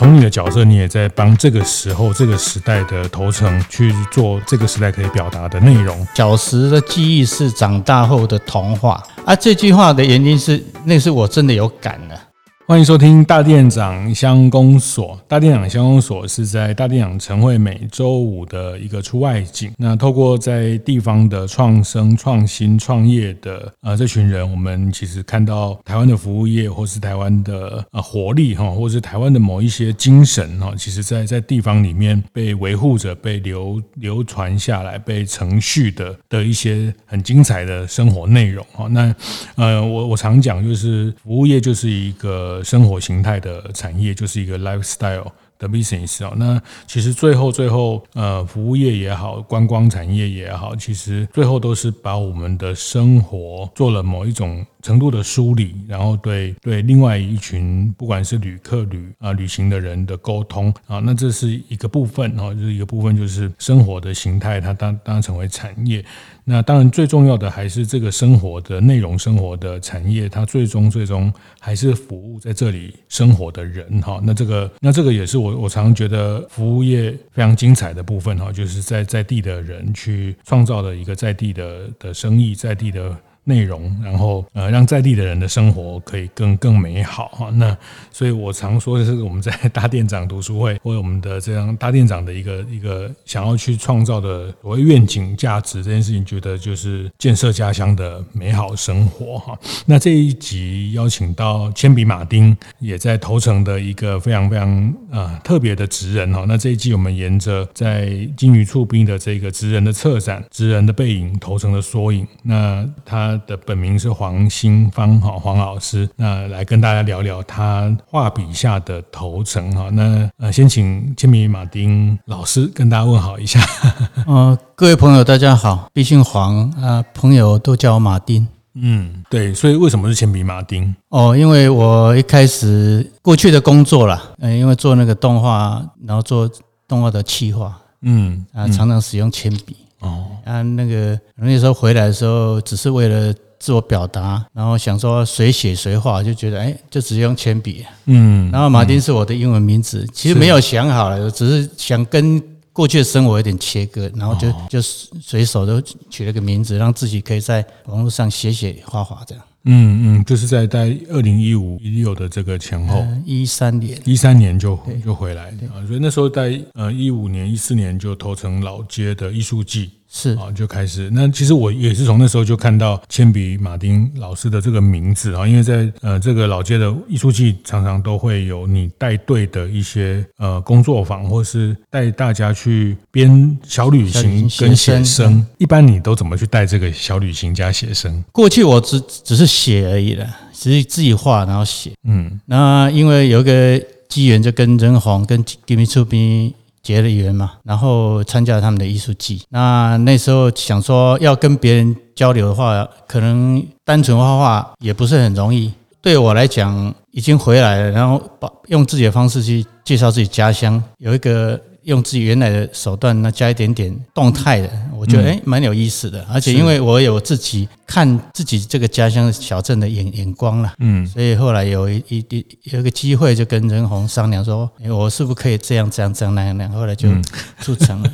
从你的角色，你也在帮这个时候、这个时代的头层去做这个时代可以表达的内容。小时的记忆是长大后的童话啊！这句话的原因是，那是我真的有感了。欢迎收听大店长乡公所。大店长乡公所是在大店长晨会每周五的一个出外景。那透过在地方的创生、创新、创业的呃这群人，我们其实看到台湾的服务业，或是台湾的呃活力哈，或是台湾的某一些精神哈，其实在在地方里面被维护着、被流流传下来、被承续的的一些很精彩的生活内容哈。那呃，我我常讲就是服务业就是一个。生活形态的产业就是一个 lifestyle 的 business 哦。那其实最后最后，呃，服务业也好，观光产业也好，其实最后都是把我们的生活做了某一种程度的梳理，然后对对另外一群不管是旅客旅啊旅行的人的沟通啊，那这是一个部分哦，就是一个部分就是生活的形态，它当当成为产业。那当然，最重要的还是这个生活的内容，生活的产业，它最终最终还是服务在这里生活的人哈。那这个，那这个也是我我常常觉得服务业非常精彩的部分哈，就是在在地的人去创造的一个在地的的生意，在地的。内容，然后呃，让在地的人的生活可以更更美好哈。那所以我常说的是，我们在大店长读书会 或者我们的这样大店长的一个一个想要去创造的所谓愿景价值这件事情，觉得就是建设家乡的美好生活哈。那这一集邀请到铅笔马丁，也在头城的一个非常非常、呃、特别的职人哈。那这一季我们沿着在金鱼厝边的这个职人的策展，职人的背影，头城的缩影，那他。的本名是黄新芳哈，黄老师，那来跟大家聊聊他画笔下的头层哈。那呃，先请铅笔马丁老师跟大家问好一下。呃，各位朋友大家好，毕姓黄啊，朋友都叫我马丁。嗯，对，所以为什么是铅笔马丁？哦，因为我一开始过去的工作啦，嗯，因为做那个动画，然后做动画的企划，嗯啊，常常使用铅笔。哦，啊，那个那时候回来的时候，只是为了自我表达，然后想说随写随画，就觉得哎，就直接用铅笔。嗯，然后马丁是我的英文名字，其实没有想好了，只是想跟过去的生活有点切割，然后就就随手都取了个名字，让自己可以在网络上写写画画这样。嗯嗯，就是在在二零一五一六的这个前后，一三年。一三年就就回来啊，所以那时候在呃一五年一四年就投成老街的艺术季。是啊，就开始。那其实我也是从那时候就看到铅笔马丁老师的这个名字啊，因为在呃这个老街的艺术季，常常都会有你带队的一些呃工作坊，或是带大家去编小旅行跟写生。一般你都怎么去带这个小旅行加写生？过去我只只是写而已了，只是自己画然后写。嗯，那因为有一个机缘，就跟仁宏跟金鱼厝边。结了缘嘛，然后参加了他们的艺术季。那那时候想说要跟别人交流的话，可能单纯画画也不是很容易。对我来讲，已经回来了，然后把用自己的方式去介绍自己家乡，有一个。用自己原来的手段，那加一点点动态的，我觉得诶蛮有意思的。而且因为我有自己看自己这个家乡小镇的眼眼光了，嗯，所以后来有一一有一个机会，就跟任红商量说，我是不是可以这样这样这样那样那样，后来就促成了。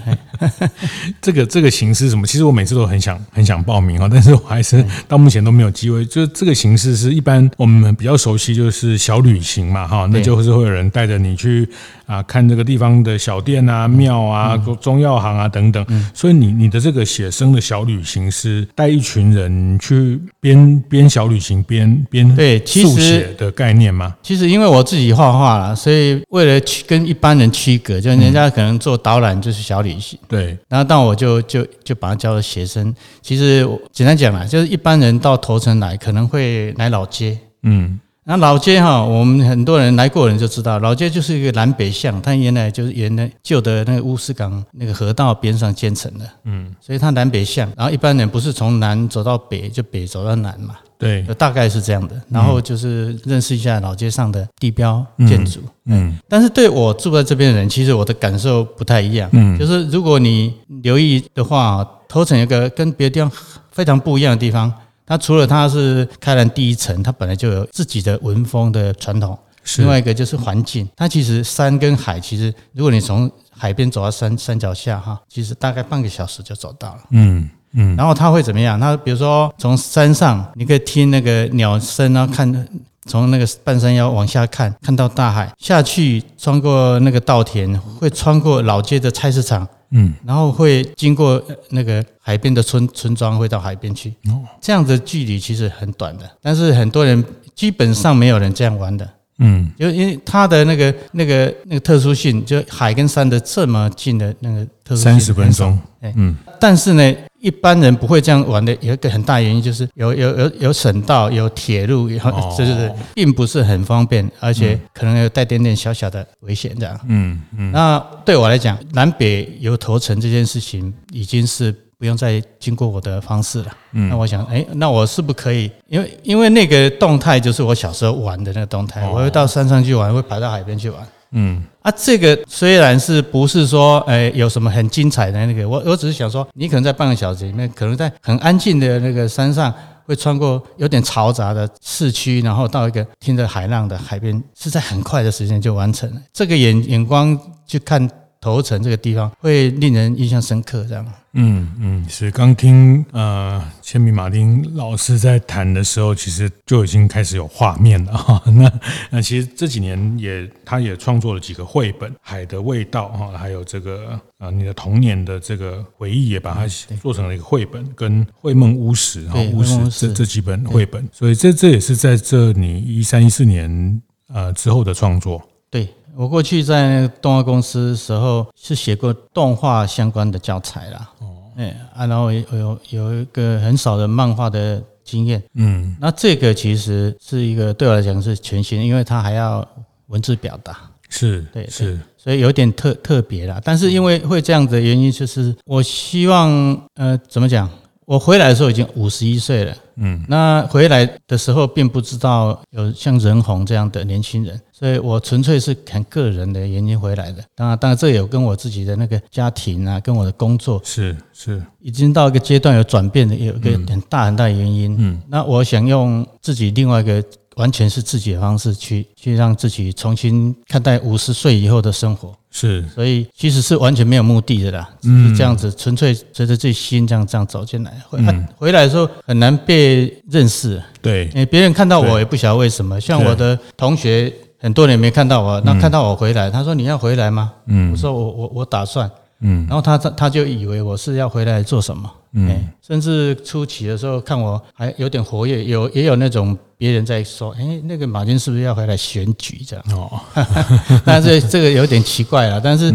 这个这个形式什么？其实我每次都很想很想报名啊，但是我还是到目前都没有机会。就这个形式是一般我们比较熟悉，就是小旅行嘛，哈，那就是会有人带着你去。啊，看这个地方的小店啊、庙啊、中药行啊等等，所以你你的这个写生的小旅行是带一群人去边边小旅行边边对速写的概念吗？其实因为我自己画画了，所以为了去跟一般人区隔，就人家可能做导览就是小旅行，对，然后但我就就就把它叫做写生。其实简单讲啦，就是一般人到头城来可能会来老街，嗯。那老街哈，我们很多人来过人就知道，老街就是一个南北向，它原来就是原来旧的那个乌石港那个河道边上建成的，嗯，所以它南北向，然后一般人不是从南走到北，就北走到南嘛，对，大概是这样的。然后就是认识一下老街上的地标建筑。嗯，但是对我住在这边的人，其实我的感受不太一样。嗯，就是如果你留意的话，头城有个跟别的地方非常不一样的地方，它除了它是开兰第一城，它本来就有自己的文风的传统。是另外一个就是环境，它其实山跟海，其实如果你从海边走到山山脚下哈，其实大概半个小时就走到了。嗯。嗯，然后它会怎么样？它比如说从山上，你可以听那个鸟声啊，看从那个半山腰往下看，看到大海。下去穿过那个稻田，会穿过老街的菜市场，嗯，然后会经过那个海边的村村庄，会到海边去。哦，这样的距离其实很短的，但是很多人基本上没有人这样玩的。嗯，就因为它的那个那个那个特殊性，就海跟山的这么近的那个特殊性，三十分钟。哎，嗯，但是呢。一般人不会这样玩的，有一个很大原因就是有有有有省道、有铁路，然后就是并不是很方便，而且可能有带点点小小的危险这样。嗯嗯。那对我来讲，南北有头城这件事情已经是不用再经过我的方式了。嗯。那我想，哎，那我是不是可以？因为因为那个动态就是我小时候玩的那个动态，我会到山上去玩，会爬到海边去玩。嗯啊，这个虽然是不是说，哎，有什么很精彩的那个，我我只是想说，你可能在半个小时里面，可能在很安静的那个山上，会穿过有点嘈杂的市区，然后到一个听着海浪的海边，是在很快的时间就完成了。这个眼眼光去看。头城这个地方会令人印象深刻，这样。嗯嗯，所以刚听呃千米马丁老师在谈的时候，其实就已经开始有画面了哈。那那其实这几年也，他也创作了几个绘本，《海的味道》哈，还有这个呃你的童年的这个回忆，也把它做成了一个绘本，跟《绘梦巫石》哈，《巫石》这这几本绘本。所以这这也是在这你一三一四年呃之后的创作。对。我过去在动画公司的时候是写过动画相关的教材啦，哦，哎啊，然后有有有一个很少的漫画的经验，嗯，那这个其实是一个对我来讲是全新，因为它还要文字表达，是对，对，是，所以有点特特别啦。但是因为会这样的原因，就是我希望呃，怎么讲？我回来的时候已经五十一岁了，嗯，那回来的时候并不知道有像任红这样的年轻人，所以我纯粹是看个人的原因回来的。当然，当然这有跟我自己的那个家庭啊，跟我的工作是是已经到一个阶段有转变的，有一个很大很大的原因。嗯，那我想用自己另外一个。完全是自己的方式去去让自己重新看待五十岁以后的生活，是，所以其实是完全没有目的的啦，是这样子，纯粹随着自己心这样这样走进来。回回来的时候很难被认识，对，诶，别人看到我也不晓得为什么，像我的同学很多年没看到我，那看到我回来，他说你要回来吗？嗯，我说我我我打算，嗯，然后他他他就以为我是要回来做什么。嗯，甚至初期的时候看我还有点活跃，有也有那种别人在说，哎，那个马丁是不是要回来选举这样？哦，但是这个有点奇怪了。但是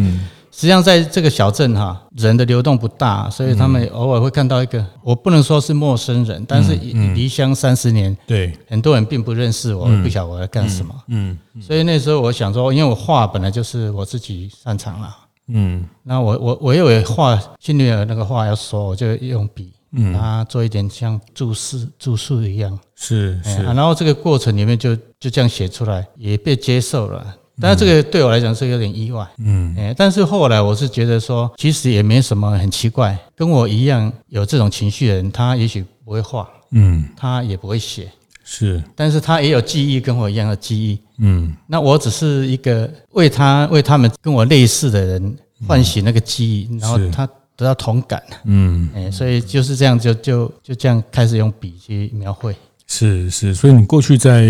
实际上在这个小镇哈，人的流动不大，所以他们偶尔会看到一个，我不能说是陌生人，但是离乡三十年，对，很多人并不认识我，不晓得我在干什么。嗯，所以那时候我想说，因为我画本来就是我自己擅长了。嗯，那我我我又有话，心里有那个话要说，我就用笔，嗯，啊，做一点像注释注释一样，是是，然后这个过程里面就就这样写出来，也被接受了。但是这个对我来讲是有点意外，嗯，哎，但是后来我是觉得说，其实也没什么很奇怪，跟我一样有这种情绪的人，他也许不会画，嗯，他也不会写，是，但是他也有记忆，跟我一样的记忆，嗯，那我只是一个为他为他们跟我类似的人。唤醒那个记忆，然后他得到同感，嗯，哎，所以就是这样，就就就这样开始用笔去描绘。是是，所以你过去在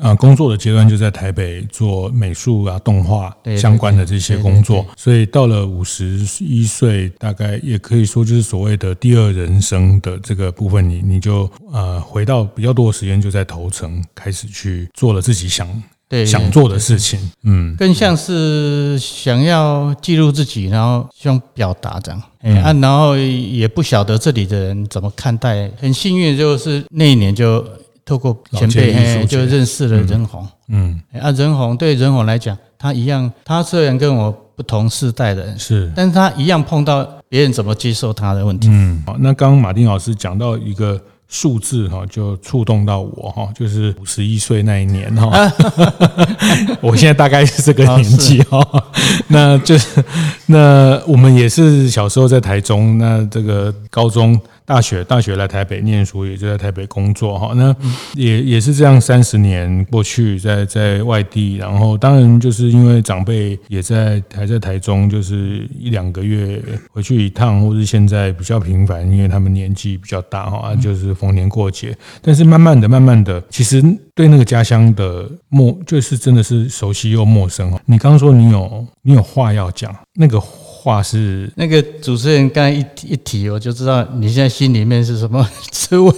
啊工作的阶段就在台北做美术啊动画相关的这些工作，所以到了五十一岁，大概也可以说就是所谓的第二人生的这个部分，你你就呃回到比较多的时间就在头城开始去做了自己想。对，想做的事情，嗯，更像是想要记录自己，然后希望表达这样，哎啊，然后也不晓得这里的人怎么看待。很幸运，就是那一年就透过前辈，就认识了任红，嗯，啊，任红对任红来讲，他一样，他虽然跟我不同世代的人是，但是他一样碰到别人怎么接受他的问题。嗯，好，那刚刚马丁老师讲到一个。数字哈，就触动到我哈，就是五十一岁那一年哈，我现在大概是这个年纪哈，那就是那我们也是小时候在台中，那这个高中。大学大学来台北念书，也就在台北工作哈。那也也是这样，三十年过去，在在外地，然后当然就是因为长辈也在还在台中，就是一两个月回去一趟，或是现在比较频繁，因为他们年纪比较大哈，就是逢年过节。但是慢慢的、慢慢的，其实对那个家乡的陌，就是真的是熟悉又陌生哈。你刚刚说你有你有话要讲，那个。话是那个主持人刚才一一提，我就知道你现在心里面是什么 滋味。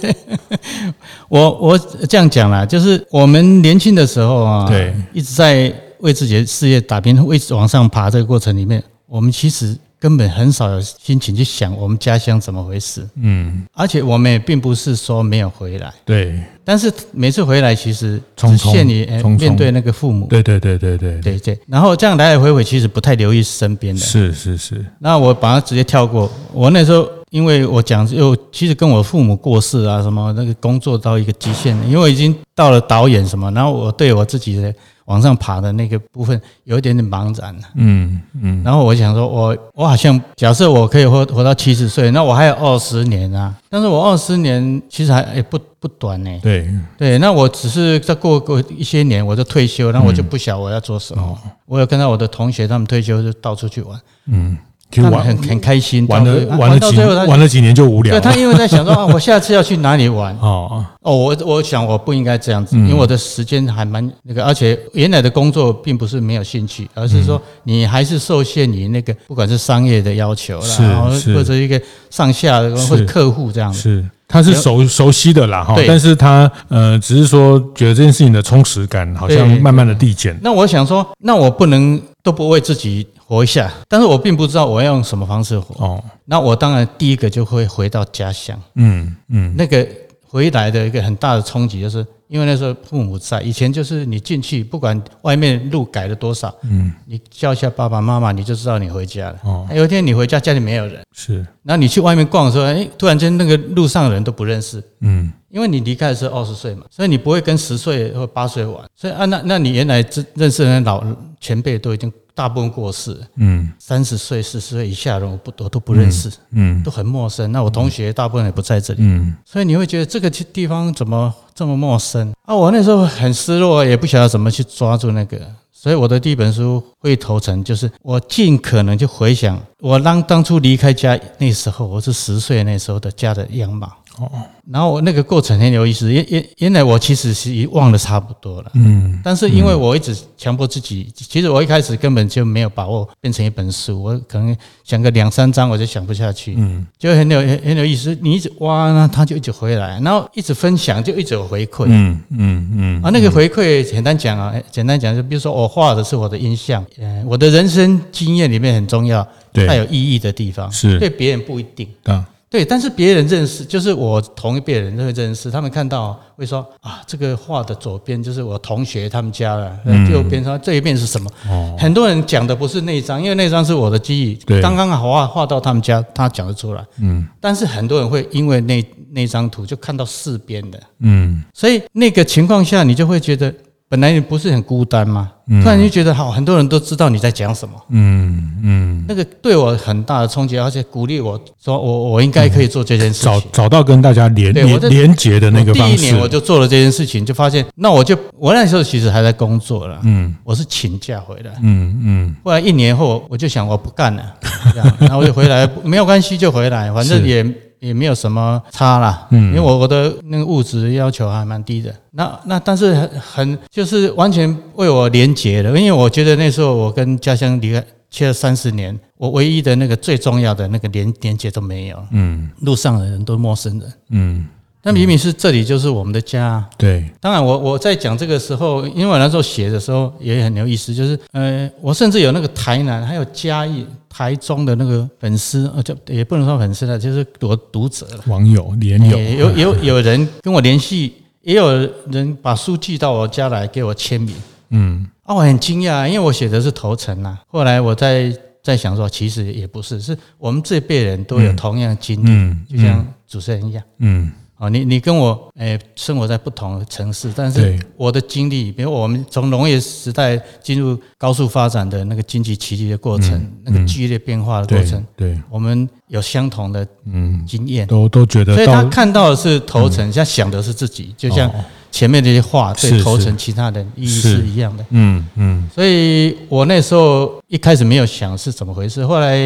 我我这样讲啦，就是我们年轻的时候啊，对，一直在为自己的事业打拼，为往上爬这个过程里面，我们其实。根本很少有心情去想我们家乡怎么回事，嗯，而且我们也并不是说没有回来，对，但是每次回来其实只限于面对那个父母，对对对对对对。对，然后这样来来回回，其实不太留意身边的，是是是。那我把它直接跳过。我那时候因为我讲又其实跟我父母过世啊什么那个工作到一个极限，因为我已经到了导演什么，然后我对我自己的。往上爬的那个部分有一点点茫然，嗯嗯，然后我想说我，我我好像假设我可以活活到七十岁，那我还有二十年啊，但是我二十年其实还也不不短呢，对。对，那我只是再过过一些年我就退休，那我就不晓得我要做什么，我有看到我的同学他们退休就到处去玩，嗯。就玩很很开心，玩了玩了几玩了几年就无聊。对，他因为在想说 啊，我下次要去哪里玩？哦哦，我我想我不应该这样子，因为我的时间还蛮那个，而且原来的工作并不是没有兴趣，而是说你还是受限于那个不管是商业的要求啦，然后或者一个上下的或者客户这样子。是，他是熟熟悉的啦哈，但是他呃，只是说觉得这件事情的充实感好像慢慢的递减。那我想说，那我不能都不为自己。活一下，但是我并不知道我要用什么方式活。哦，那我当然第一个就会回到家乡。嗯嗯，那个回来的一个很大的冲击就是。因为那时候父母在，以前就是你进去，不管外面路改了多少，嗯，你叫一下爸爸妈妈，你就知道你回家了。哦，有一天你回家，家里没有人，是，那你去外面逛的时候，哎，突然间那个路上的人都不认识，嗯，因为你离开的时候二十岁嘛，所以你不会跟十岁或八岁玩，所以啊，那那你原来认认识的人老前辈都已经大部分过世，嗯，三十岁、四十岁以下的人我不我都不认识，嗯，都很陌生。那我同学大部分也不在这里，嗯，所以你会觉得这个地方怎么？这么陌生啊！我那时候很失落，也不晓得怎么去抓住那个，所以我的第一本书《会头城》就是我尽可能就回想我当当初离开家那时候，我是十岁那时候的家的样貌。哦，然后那个过程很有意思，原原原来我其实是已忘得差不多了，嗯，但是因为我一直强迫自己，其实我一开始根本就没有把握变成一本书，我可能想个两三章我就想不下去，嗯，就很有很很有意思，你一直挖呢，他就一直回来，然后一直分享就一直有回馈，嗯嗯嗯，啊，那个回馈简单讲啊，简单讲就比如说我画的是我的印象，嗯，我的人生经验里面很重要，对，带有意义的地方，是。对别人不一定，啊。对，但是别人认识，就是我同一辈人都会认识。他们看到会说啊，这个画的左边就是我同学他们家了，右边说这一边是什么？哦，很多人讲的不是那一张，因为那张是我的记忆，对，刚刚好画画到他们家，他讲得出来。嗯，但是很多人会因为那那张图就看到四边的，嗯，所以那个情况下你就会觉得。本来你不是很孤单吗？突然就觉得好，很多人都知道你在讲什么。嗯嗯，那个对我很大的冲击，而且鼓励我说我我应该可以做这件事情，找找到跟大家连连连接的那个方式。第一年我就做了这件事情，就发现那我就我那时候其实还在工作了。嗯，我是请假回来。嗯嗯，后来一年后我就想我不干了，这样，然后我就回来，没有关系就回来，反正也。也没有什么差啦，嗯，因为我我的那个物质要求还蛮低的，那那但是很很就是完全为我连结了，因为我觉得那时候我跟家乡离开去了三十年，我唯一的那个最重要的那个连连接都没有，嗯，路上的人都陌生人，嗯。那明明是这里就是我们的家，对。当然，我我在讲这个时候，因为我那时候写的时候也很有意思，就是呃，我甚至有那个台南还有嘉义、台中的那个粉丝，呃，就也不能说粉丝了，就是我读者网友连友，有有有人跟我联系，也有人把书寄到我家来给我签名，嗯，啊，我很惊讶，因为我写的是头城啊。后来我在在想说，其实也不是，是我们这辈人都有同样的经历，就像主持人一样，嗯。啊，你你跟我诶生活在不同的城市，但是我的经历，比如我们从农业时代进入高速发展的那个经济奇迹的过程，嗯、那个剧烈变化的过程，对，对我们有相同的嗯。经验，都都觉得，所以他看到的是头层，像、嗯、想的是自己，就像。哦前面这些话对头层其他的意义是。一样的，嗯嗯，所以我那时候一开始没有想是怎么回事，后来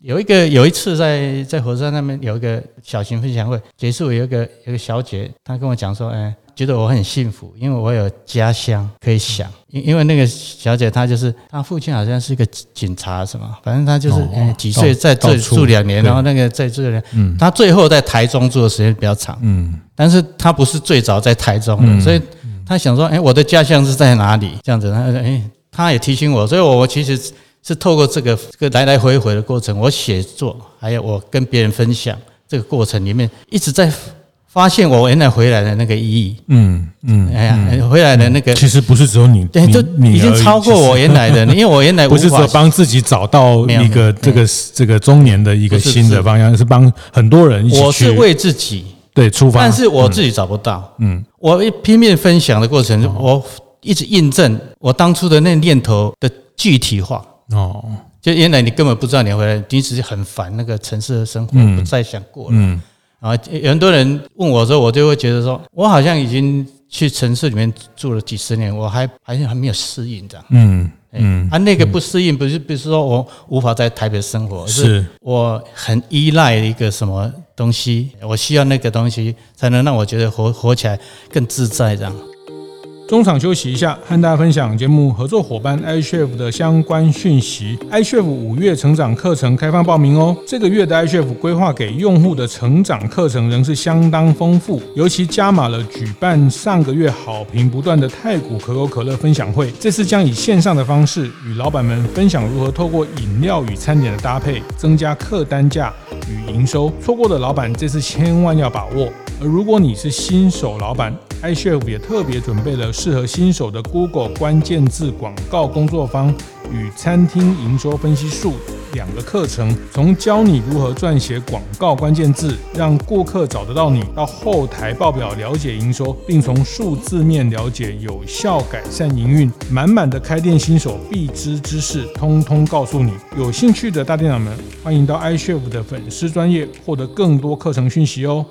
有一个有一次在在火车站那边有一个小型分享会结束，有一个有一个小姐她跟我讲说，哎，觉得我很幸福，因为我有家乡可以想，因因为那个小姐她就是她父亲好像是一个警察什么，反正她就是哎几岁在这住两年，然后那个在这里，嗯，她最后在台中住的时间比较长，嗯。但是她不是最早在台中的，所以她想说，哎，我的家乡是在哪里？这样子，他哎，她也提醒我，所以我其实是透过这个这个来来回回的过程，我写作，还有我跟别人分享这个过程里面，一直在发现我原来回来的那个意义。嗯嗯，哎呀，回来的那个其实不是只有你，对，就已经超过我原来的，因为我原来不是说帮自己找到一个这个这个中年的一个新的方向，是帮很多人一起。我是为自己。对，出发。但是我自己找不到。嗯，我一拼命分享的过程中，我一直印证我当初的那念头的具体化。哦，就原来你根本不知道你回来，你只是很烦那个城市的生活，不再想过了。嗯，然后有很多人问我说，我就会觉得说，我好像已经去城市里面住了几十年，我还还还没有适应这样。嗯。嗯，啊，那个不适应，不是，不是说我无法在台北生活，是我很依赖一个什么东西，我需要那个东西才能让我觉得活活起来更自在这样。中场休息一下，和大家分享节目合作伙伴 iCHEF 的相关讯息。iCHEF 五月成长课程开放报名哦。这个月的 iCHEF 规划给用户的成长课程仍是相当丰富，尤其加码了举办上个月好评不断的太古可口可乐分享会。这次将以线上的方式与老板们分享如何透过饮料与餐点的搭配，增加客单价与营收。错过的老板这次千万要把握。而如果你是新手老板，iCHEF 也特别准备了适合新手的 Google 关键字广告工作坊与餐厅营收分析术两个课程，从教你如何撰写广告关键字，让顾客找得到你，到后台报表了解营收，并从数字面了解有效改善营运，满满的开店新手必知知识，通通告诉你。有兴趣的大店长们，欢迎到 iCHEF 的粉丝专业获得更多课程讯息哦。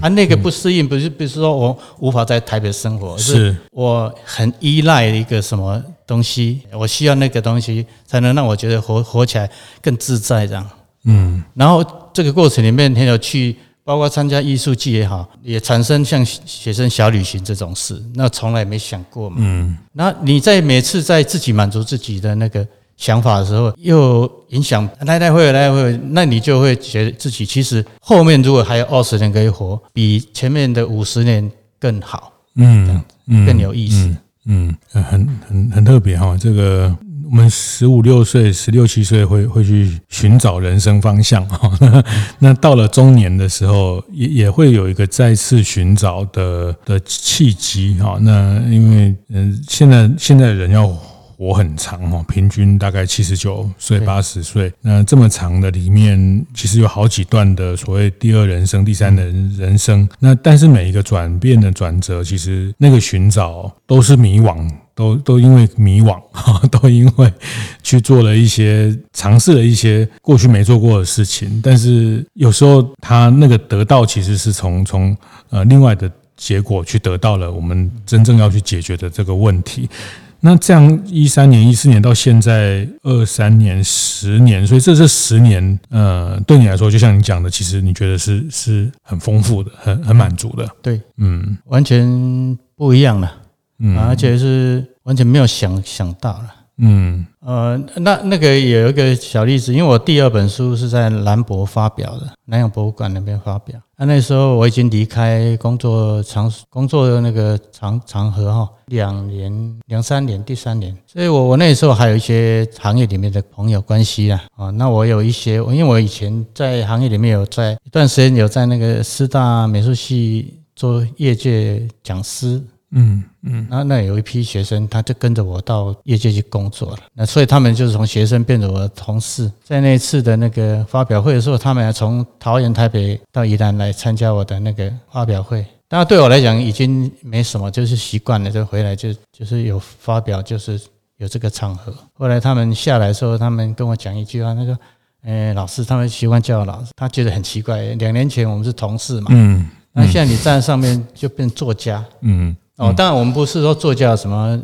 啊，那个不适应，不是不是说我无法在台北生活，是我很依赖一个什么东西，我需要那个东西才能让我觉得活活起来更自在这样。嗯，然后这个过程里面很有趣，包括参加艺术季也好，也产生像学生小旅行这种事，那从来没想过嘛。嗯，那你在每次在自己满足自己的那个。想法的时候，又影响来来回回来回，那你就会觉得自己其实后面如果还有二十年可以活，比前面的五十年更好，嗯，嗯，更有意思，嗯，嗯，很很很特别哈。这个我们十五六岁、十六七岁会会去寻找人生方向哈，那到了中年的时候，也也会有一个再次寻找的的契机哈。那因为嗯，现在现在人要。活很长哦，平均大概七十九岁、八十岁。那这么长的里面，其实有好几段的所谓第二人生、第三人人生。那但是每一个转变的转折，其实那个寻找都是迷惘，都都因为迷惘，都因为去做了一些尝试了一些过去没做过的事情。但是有时候他那个得到，其实是从从呃另外的结果去得到了我们真正要去解决的这个问题。那这样一三年、一四年到现在二三年、十年，所以这这十年，呃，对你来说，就像你讲的，其实你觉得是是很丰富的、很很满足的。对，嗯，完全不一样了，嗯，而且是完全没有想想到了。嗯，呃，那那个有一个小例子，因为我第二本书是在兰博发表的，南洋博物馆那边发表。那那时候我已经离开工作场工作的那个场场合哈，两年两三年，第三年，所以我我那时候还有一些行业里面的朋友关系啊，啊，那我有一些，因为我以前在行业里面有在一段时间有在那个师大美术系做业界讲师。嗯嗯，那那有一批学生，他就跟着我到业界去工作了。那所以他们就是从学生变成我的同事。在那次的那个发表会的时候，他们还从桃园、台北到宜兰来参加我的那个发表会。当然对我来讲已经没什么，就是习惯了，就回来就就是有发表，就是有这个场合。后来他们下来的时候，他们跟我讲一句话，他说：“哎，老师，他们习惯叫我老师，他觉得很奇怪。两年前我们是同事嘛。”嗯。那现在你站在上面就变作家，嗯，哦，当然我们不是说作家什么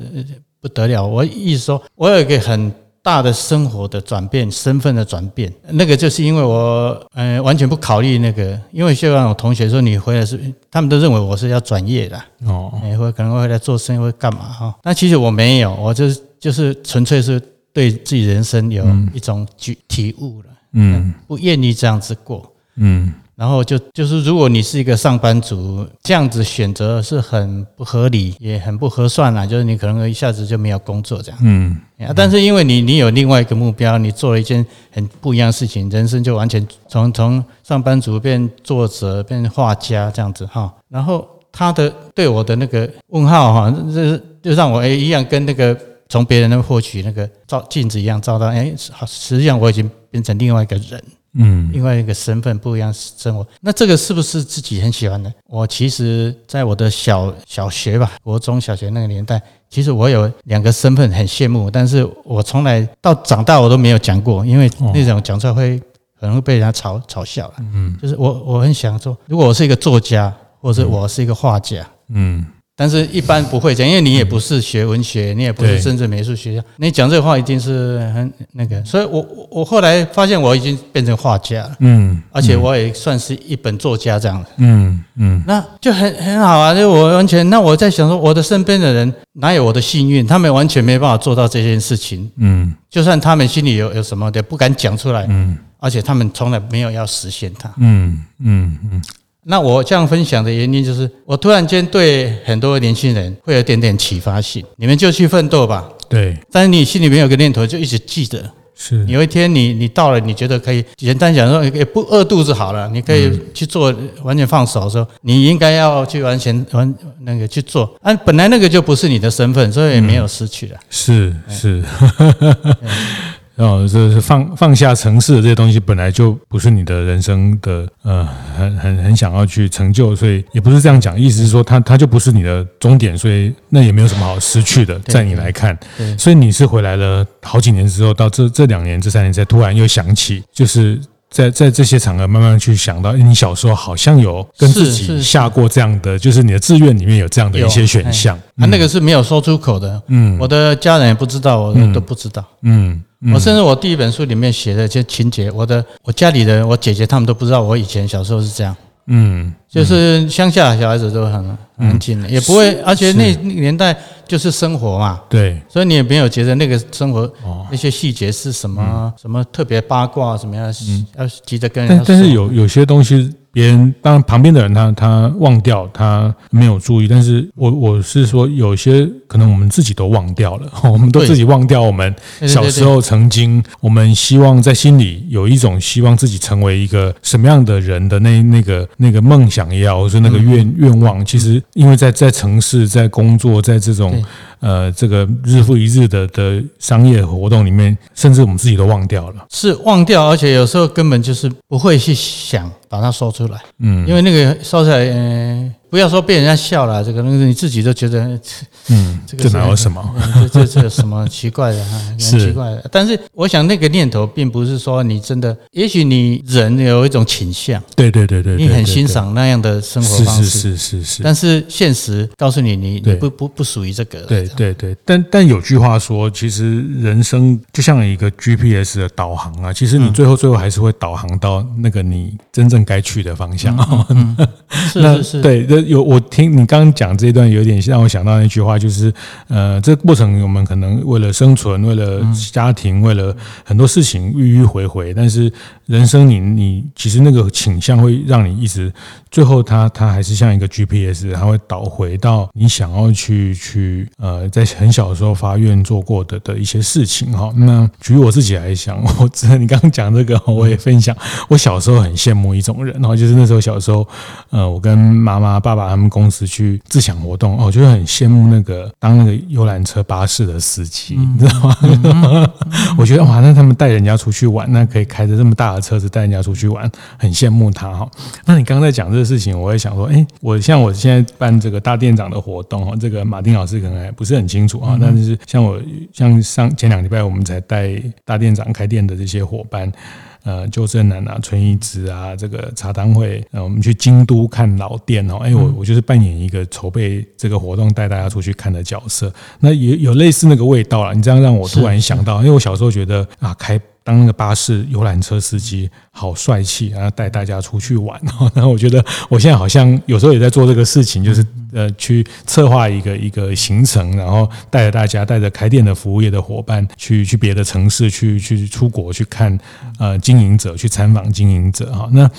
不得了，我意思说，我有一个很大的生活的转变，身份的转变，那个就是因为我，嗯，完全不考虑那个，因为就像我同学说，你回来是，他们都认为我是要转业的，哦，哎，会可能会回来做生意会干嘛哈？那其实我没有，我就是就是纯粹是对自己人生有一种体体悟了，嗯，不愿意这样子过，嗯。然后就就是，如果你是一个上班族，这样子选择是很不合理，也很不合算啦。就是你可能一下子就没有工作这样。嗯。但是因为你你有另外一个目标，你做了一件很不一样的事情，人生就完全从从上班族变作者，变画家这样子哈。然后他的对我的那个问号哈，这就让我诶一样跟那个从别人那获取那个照镜子一样照到，哎，好，实际上我已经变成另外一个人。嗯，另外一个身份不一样生活，那这个是不是自己很喜欢的？我其实，在我的小小学吧，国中小学那个年代，其实我有两个身份很羡慕，但是我从来到长大我都没有讲过，因为那种讲出来会可能会被人家嘲嘲笑了。嗯，就是我我很想说，如果我是一个作家，或者我是一个画家，嗯。但是一般不会讲，因为你也不是学文学，你也不是政治美术学校，你讲这个话一定是很那个。所以我我后来发现我已经变成画家了，嗯，而且我也算是一本作家这样的，嗯嗯，那就很很好啊。就我完全，那我在想说，我的身边的人哪有我的幸运？他们完全没办法做到这件事情，嗯，就算他们心里有有什么的不敢讲出来，嗯，而且他们从来没有要实现它，嗯嗯嗯。那我这样分享的原因就是，我突然间对很多年轻人会有点点启发性。你们就去奋斗吧。对。但是你心里面有个念头，就一直记得。是。有一天你你到了，你觉得可以简单讲说也不饿肚子好了，你可以去做，完全放手的时候，你应该要去完全完那个去做。啊，本来那个就不是你的身份，所以也没有失去了。是是。哦，这是放放下城市的这些东西，本来就不是你的人生的呃，很很很想要去成就，所以也不是这样讲。意思是说，它它就不是你的终点，所以那也没有什么好失去的，在你来看。所以你是回来了好几年之后，到这这两年、这三年才突然又想起，就是。在在这些场合慢慢去想到，你小时候好像有跟自己下过这样的，就是你的志愿里面有这样的一些选项。那那个是没有说出口的，嗯，我的家人也不知道，我都不知道，嗯，我甚至我第一本书里面写的一些情节，我的我家里人我姐姐他们都不知道，我以前小时候是这样。嗯，就是乡下的小孩子都很很安静的，也不会，而且那那个年代就是生活嘛，对，所以你也没有觉得那个生活那些细节是什么什么特别八卦，什么样要急着跟人。但但是有有些东西。别人当然旁边的人他他忘掉他没有注意，但是我我是说有些可能我们自己都忘掉了，我们都自己忘掉我们小时候曾经我们希望在心里有一种希望自己成为一个什么样的人的那那个那个梦想也好，或者那个愿愿望，其实因为在在城市在工作在这种。呃，这个日复一日的的商业活动里面，甚至我们自己都忘掉了，是忘掉，而且有时候根本就是不会去想把它说出来，嗯，因为那个说出来，嗯。不要说被人家笑了，这个东西你自己都觉得，嗯，这个哪有什么？这这这有什么奇怪的哈？很奇怪的。但是我想那个念头并不是说你真的，也许你人有一种倾向，对对对对，你很欣赏那样的生活方式，是是是是。但是现实告诉你，你你不不不属于这个。对对对。但但有句话说，其实人生就像一个 GPS 的导航啊，其实你最后最后还是会导航到那个你真正该去的方向。是是是，对。有我听你刚刚讲这一段，有点让我想到那句话，就是呃，这个过程我们可能为了生存，为了家庭，为了很多事情迂迂回回，但是人生你你其实那个倾向会让你一直最后它它还是像一个 GPS，它会导回到你想要去去呃在很小的时候发愿做过的的一些事情哈。那举我自己来讲，我知道你刚刚讲这个，我也分享，我小时候很羡慕一种人，然后就是那时候小时候呃，我跟妈妈。爸爸他们公司去自享活动，哦，我觉得很羡慕那个当那个游览车巴士的司机，嗯、你知道吗？我觉得哇，那他们带人家出去玩，那可以开着这么大的车子带人家出去玩，很羡慕他哈。那你刚刚在讲这个事情，我也想说，哎，我像我现在办这个大店长的活动哈，这个马丁老师可能还不是很清楚啊，但是像我像上前两礼拜我们才带大店长开店的这些伙伴。呃，旧振南啊，村一枝啊，这个茶汤会，呃，我们去京都看老店哦，哎，我我就是扮演一个筹备这个活动带大家出去看的角色，那也有类似那个味道了。你这样让我突然想到，因为我小时候觉得啊，开。当那个巴士游览车司机好帅气，然后带大家出去玩。然后我觉得我现在好像有时候也在做这个事情，就是呃去策划一个一个行程，然后带着大家，带着开店的服务业的伙伴去去别的城市，去去出国去看呃经营者，去参访经营者哈。那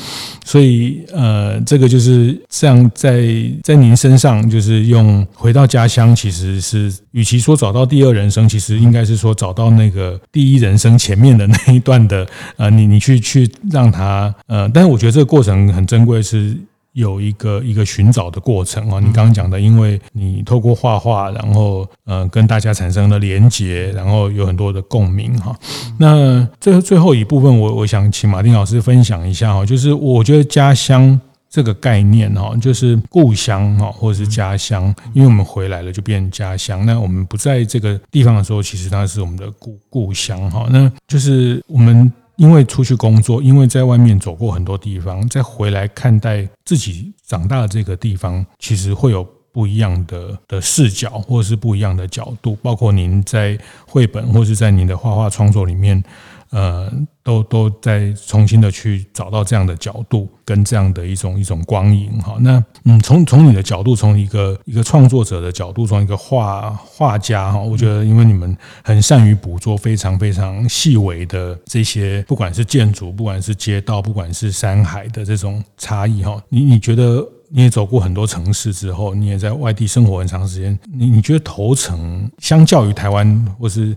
所以呃这个就是这样在在您身上，就是用回到家乡，其实是与其说找到第二人生，其实应该是说找到那个第一人生前面的那。那一段的呃，你你去去让他呃，但是我觉得这个过程很珍贵，是有一个一个寻找的过程哦。你刚刚讲的，因为你透过画画，然后呃跟大家产生了连结，然后有很多的共鸣哈。那最最后一部分，我我想请马丁老师分享一下哈，就是我觉得家乡。这个概念哈，就是故乡哈，或者是家乡，因为我们回来了就变家乡。那我们不在这个地方的时候，其实它是我们的故故乡哈。那就是我们因为出去工作，因为在外面走过很多地方，再回来看待自己长大的这个地方，其实会有不一样的的视角，或者是不一样的角度。包括您在绘本，或是在您的画画创作里面。呃，都都在重新的去找到这样的角度跟这样的一种一种光影哈。那嗯，从从你的角度，从一个一个创作者的角度，从一个画画家哈，我觉得因为你们很善于捕捉非常非常细微的这些，不管是建筑，不管是街道，不管是山海的这种差异哈。你你觉得你也走过很多城市之后，你也在外地生活很长时间，你你觉得头城相较于台湾或是？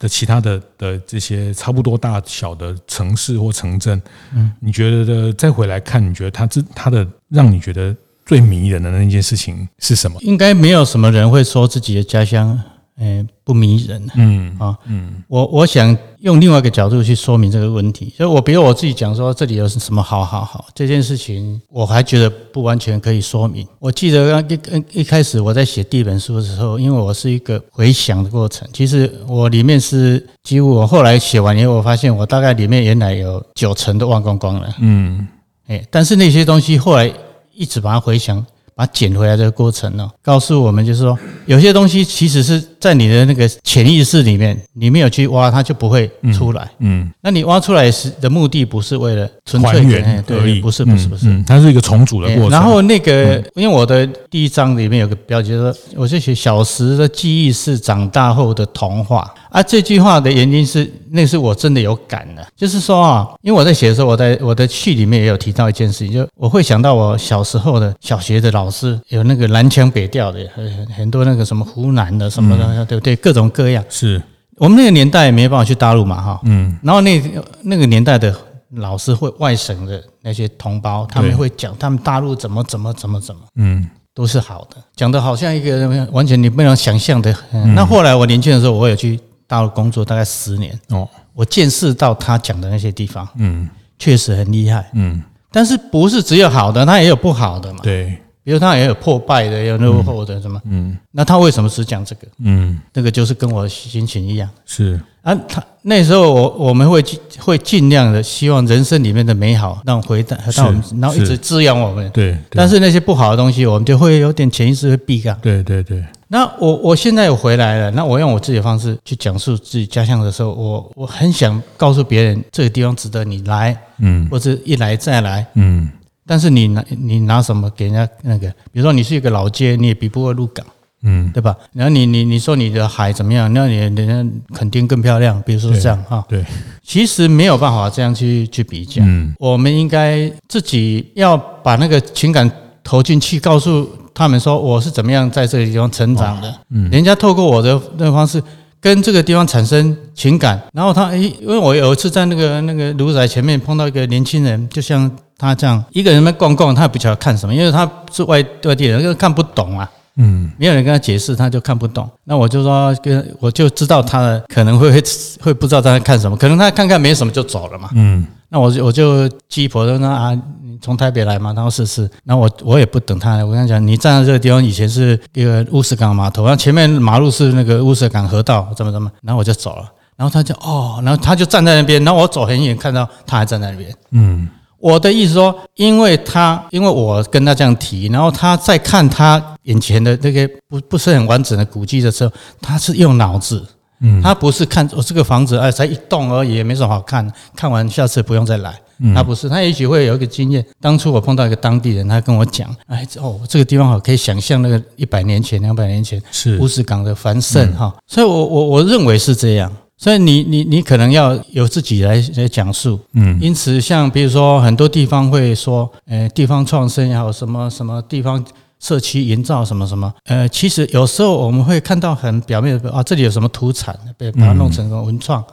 的其他的的这些差不多大小的城市或城镇，嗯，你觉得的再回来看，你觉得它这它的让你觉得最迷人的那件事情是什么？应该没有什么人会说自己的家乡。哎，不迷人。嗯啊，嗯，我我想用另外一个角度去说明这个问题。所以我比如我自己讲说，这里有什么好好好这件事情，我还觉得不完全可以说明。我记得刚一一开始我在写第一本书的时候，因为我是一个回想的过程。其实我里面是几乎我后来写完以后，我发现我大概里面原来有九成都忘光光了。嗯，哎，但是那些东西后来一直把它回想。把它捡回来这个过程呢，告诉我们就是说，有些东西其实是在你的那个潜意识里面，你没有去挖，它就不会出来。嗯，那你挖出来是的目的不是为了纯粹还原，对，不是，不是，不是，它是一个重组的过程。然后那个，因为我的第一章里面有个标题说，我是写小时的记忆是长大后的童话。啊，这句话的原因是，那是我真的有感的，就是说啊，因为我在写的时候，我在我的序里面也有提到一件事情，就我会想到我小时候的小学的老师，有那个南腔北调的，很很多那个什么湖南的什么的，嗯、对不对？各种各样。是我们那个年代也没办法去大陆嘛，哈，嗯，然后那那个年代的老师会外省的那些同胞，他们会讲他们大陆怎么怎么怎么怎么，嗯。都是好的，讲的好像一个完全你不能想象的。那后来我年轻的时候，我有去大陆工作，大概十年。哦，我见识到他讲的那些地方，嗯，确实很厉害，嗯。但是不是只有好的，他也有不好的嘛。对，比如他也有破败的，也有落后的，什么？嗯。那他为什么只讲这个？嗯，那个就是跟我的心情一样。是。啊，他那时候我我们会尽会尽量的希望人生里面的美好让回到让我们，然后一直滋养我们。对。但是那些不好的东西，我们就会有点潜意识会避让。对对对。那我我现在又回来了，那我用我自己的方式去讲述自己家乡的时候，我我很想告诉别人，这个地方值得你来，嗯，或者一来再来，嗯。但是你拿你拿什么给人家那个？比如说你是一个老街，你也比不过鹿港。嗯，对吧？然后你你你说你的海怎么样？那你人家肯定更漂亮。比如说这样哈，对，其实没有办法这样去去比较。嗯，我们应该自己要把那个情感投进去，告诉他们说我是怎么样在这个地方成长的。嗯，人家透过我的那个方式跟这个地方产生情感。然后他诶，因为我有一次在那个那个卢仔前面碰到一个年轻人，就像他这样一个人在逛逛，他也不晓得看什么，因为他是外外地人，又看不懂啊。嗯，没有人跟他解释，他就看不懂。那我就说，跟我就知道他可能会会会不知道他在看什么，可能他看看没什么就走了嘛。嗯，那我就我就鸡婆说啊，你从台北来嘛？他说是是。那我我也不等他，我跟他讲，你站在这个地方以前是一个乌石港码头，然后前面马路是那个乌石港河道，怎么怎么，然后我就走了。然后他就哦，然后他就站在那边，然后我走很远，看到他还站在那边。嗯。我的意思说，因为他，因为我跟他这样提，然后他在看他眼前的那个不不是很完整的古迹的时候，他是用脑子，嗯，他不是看我这个房子，哎，才一栋而已，也没什么好看，看完下次不用再来。他不是，他也许会有一个经验。当初我碰到一个当地人，他跟我讲，哎，哦，这个地方好，可以想象那个一百年前、两百年前是。乌石港的繁盛哈，所以我我我认为是这样。所以你你你可能要由自己来来讲述，嗯，因此像比如说很多地方会说，呃，地方创生也好，什么什么地方社区营造什么什么，呃，其实有时候我们会看到很表面的啊，这里有什么土产，被把它弄成个文创，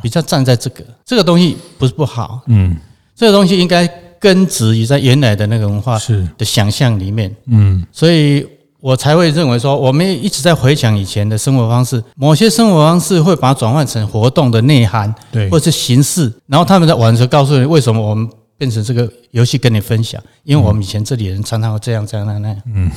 比较站在这个这个东西不是不好，嗯，这个东西应该根植于在原来的那个文化是。的想象里面，嗯，所以。我才会认为说，我们一直在回想以前的生活方式，某些生活方式会把它转换成活动的内涵，对，或者是形式，然后他们在玩的时候告诉你为什么我们变成这个游戏跟你分享，因为我们以前这里人常常会这样这样那那。样，嗯，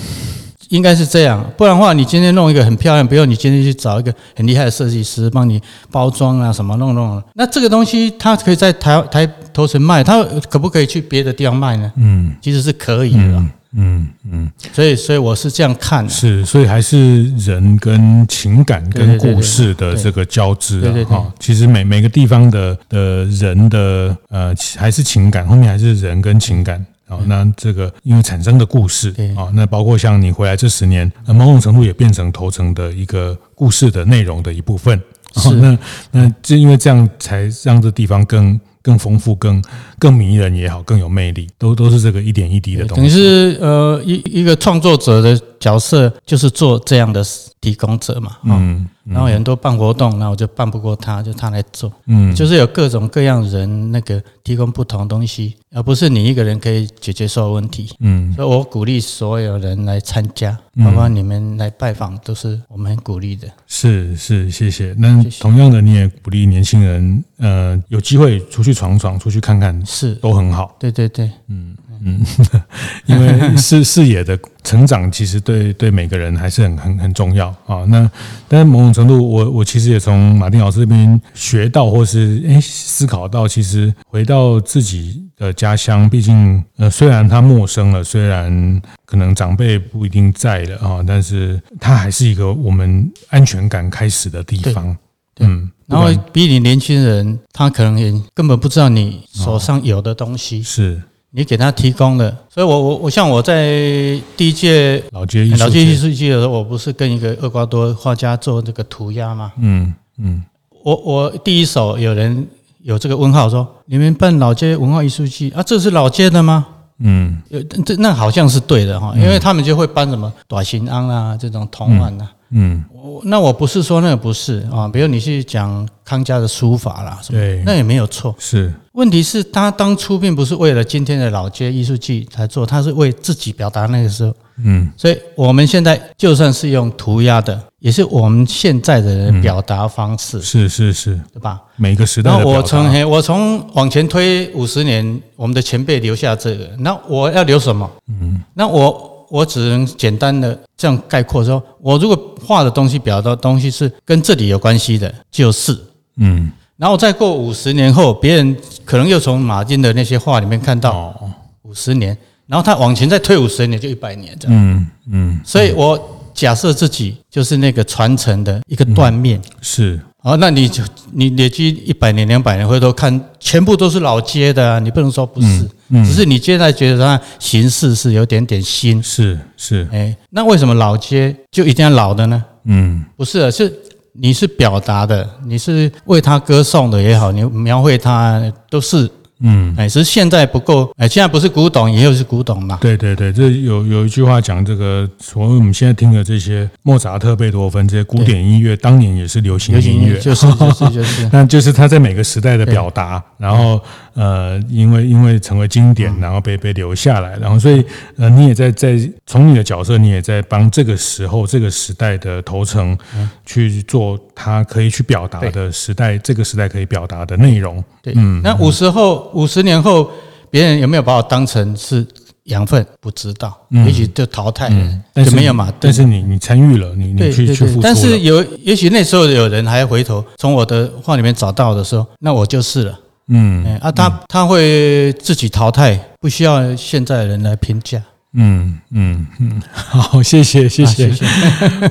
应该是这样，不然的话，你今天弄一个很漂亮，不用你今天去找一个很厉害的设计师帮你包装啊什么弄弄，那这个东西它可以在台台头城卖，它可不可以去别的地方卖呢？嗯，其实是可以的。嗯嗯嗯，所以所以我是这样看的，是，所以还是人跟情感跟故事的这个交织啊，哈，其实每每个地方的的人的呃还是情感，后面还是人跟情感啊，那这个因为产生的故事啊，那包括像你回来这十年，那某种程度也变成头层的一个故事的内容的一部分，哦，那那就因为这样才让这地方更。更丰富、更更迷人也好，更有魅力，都都是这个一点一滴的东西。等于是呃，一一个创作者的角色，就是做这样的提供者嘛。嗯。然后有很多办活动，那我就办不过他，就他来做。嗯，就是有各种各样人那个提供不同东西，而不是你一个人可以解决所有问题。嗯，所以我鼓励所有人来参加，包括你们来拜访，都是我们很鼓励的。是是，谢谢。那同样的，你也鼓励年轻人，呃，有机会出去闯闯，出去看看，是都很好。对对对，嗯。嗯，因为视视野的成长，其实对对每个人还是很很很重要啊。那但是某种程度，我我其实也从马丁老师这边学到，或是诶思考到，其实回到自己的家乡，毕竟呃虽然他陌生了，虽然可能长辈不一定在了啊，但是他还是一个我们安全感开始的地方。嗯，然后比你年轻人，他可能也根本不知道你手上有的东西是。你给他提供的，所以我我我像我在第一届老街老街艺术季的时候，我不是跟一个厄瓜多画家做这个涂鸦吗？嗯嗯，我我第一手有人有这个问号说，你们办老街文化艺术季？啊，这是老街的吗？嗯，这那好像是对的哈，因为他们就会搬什么短行安啊这种铜碗啊。嗯，我那我不是说那个不是啊，比如你去讲康家的书法啦，对，那也没有错。是，问题是他当初并不是为了今天的老街艺术季才做，他是为自己表达那个时候。嗯，所以我们现在就算是用涂鸦的，也是我们现在的人表达方式。嗯、是是是，对吧？每个时代。那我从我从往前推五十年，我们的前辈留下这个，那我要留什么？嗯，那我。我只能简单的这样概括说，我如果画的东西、表达的东西是跟这里有关系的，就是嗯，然后再过五十年后，别人可能又从马金的那些画里面看到五十年，然后他往前再推五十年，就一百年这样，嗯嗯，所以我假设自己就是那个传承的一个断面，是。好，那你就你累积一百年、两百年，回头看，全部都是老街的啊！你不能说不是，嗯嗯、只是你现在觉得它形式是有点点新，是是，哎，那为什么老街就一定要老的呢？嗯，不是，是你是表达的，你是为他歌颂的也好，你描绘他都是嗯，哎，只是现在不够，哎，现在不是古董，以后是古董嘛。对对对，这有有一句话讲，这个所以我们现在听的这些莫扎特、贝多芬这些古典音乐，当年也是流行音乐，就是就是就是，那就是他在每个时代的表达，然后呃，因为因为成为经典，然后被被留下来，然后所以呃，你也在在从你的角色，你也在帮这个时候这个时代的头层去做他可以去表达的时代，这个时代可以表达的内容。对，嗯，那五十后。五十年后，别人有没有把我当成是养分？不知道，嗯、也许就淘汰了，嗯、但是就没有嘛。但是你你参与了，你你去去付出。但是有，也许那时候有人还回头从我的话里面找到的时候，那我就是了。嗯，啊，他他会自己淘汰，不需要现在的人来评价。嗯嗯嗯，好，谢谢谢谢，谢谢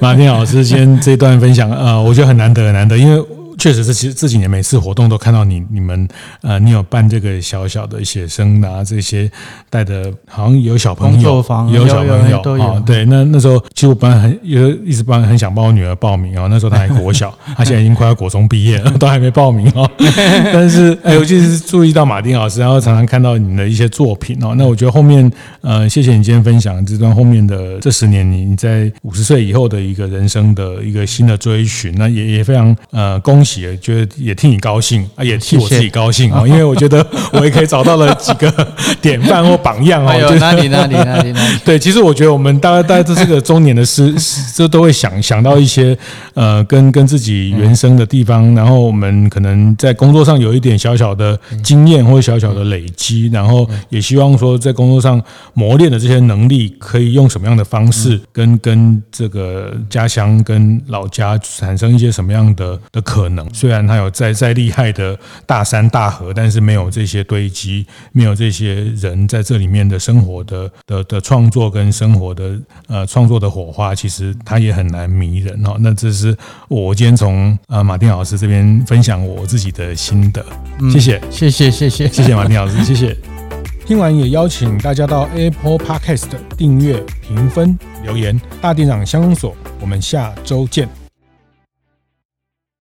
马丁老师今天这段分享，呃，我觉得很难得很难得，因为。确实是，其实这几年每次活动都看到你，你们呃，你有办这个小小的写生啊，这些带的，好像有小朋友，有小朋友啊，对，那那时候其实我本来很有一直帮很想帮我女儿报名啊，那时候她还国小，她现在已经快要国中毕业了，都还没报名哦。但是哎，我就是注意到马丁老师，然后常常看到你的一些作品哦。那我觉得后面呃，谢谢你今天分享这段后面的这十年，你你在五十岁以后的一个人生的一个新的追寻，那也也非常呃恭喜。觉得也替你高兴啊，也替我自己高兴啊，因为我觉得我也可以找到了几个典范或榜样哦。有哪里哪里哪里哪里？对，其实我觉得我们大概大概这是个中年的诗，这都会想想到一些呃，跟跟自己原生的地方，然后我们可能在工作上有一点小小的经验或小小的累积，然后也希望说在工作上磨练的这些能力，可以用什么样的方式跟跟这个家乡跟老家产生一些什么样的的可能。虽然它有再再厉害的大山大河，但是没有这些堆积，没有这些人在这里面的生活的的的创作跟生活的呃创作的火花，其实他也很难迷人哦。那这是我今天从呃马丁老师这边分享我自己的心得，谢谢，嗯、谢谢，谢谢，谢谢马丁老师，谢谢。听完也邀请大家到 Apple Podcast 订阅、评分、留言。大店长乡公所，我们下周见。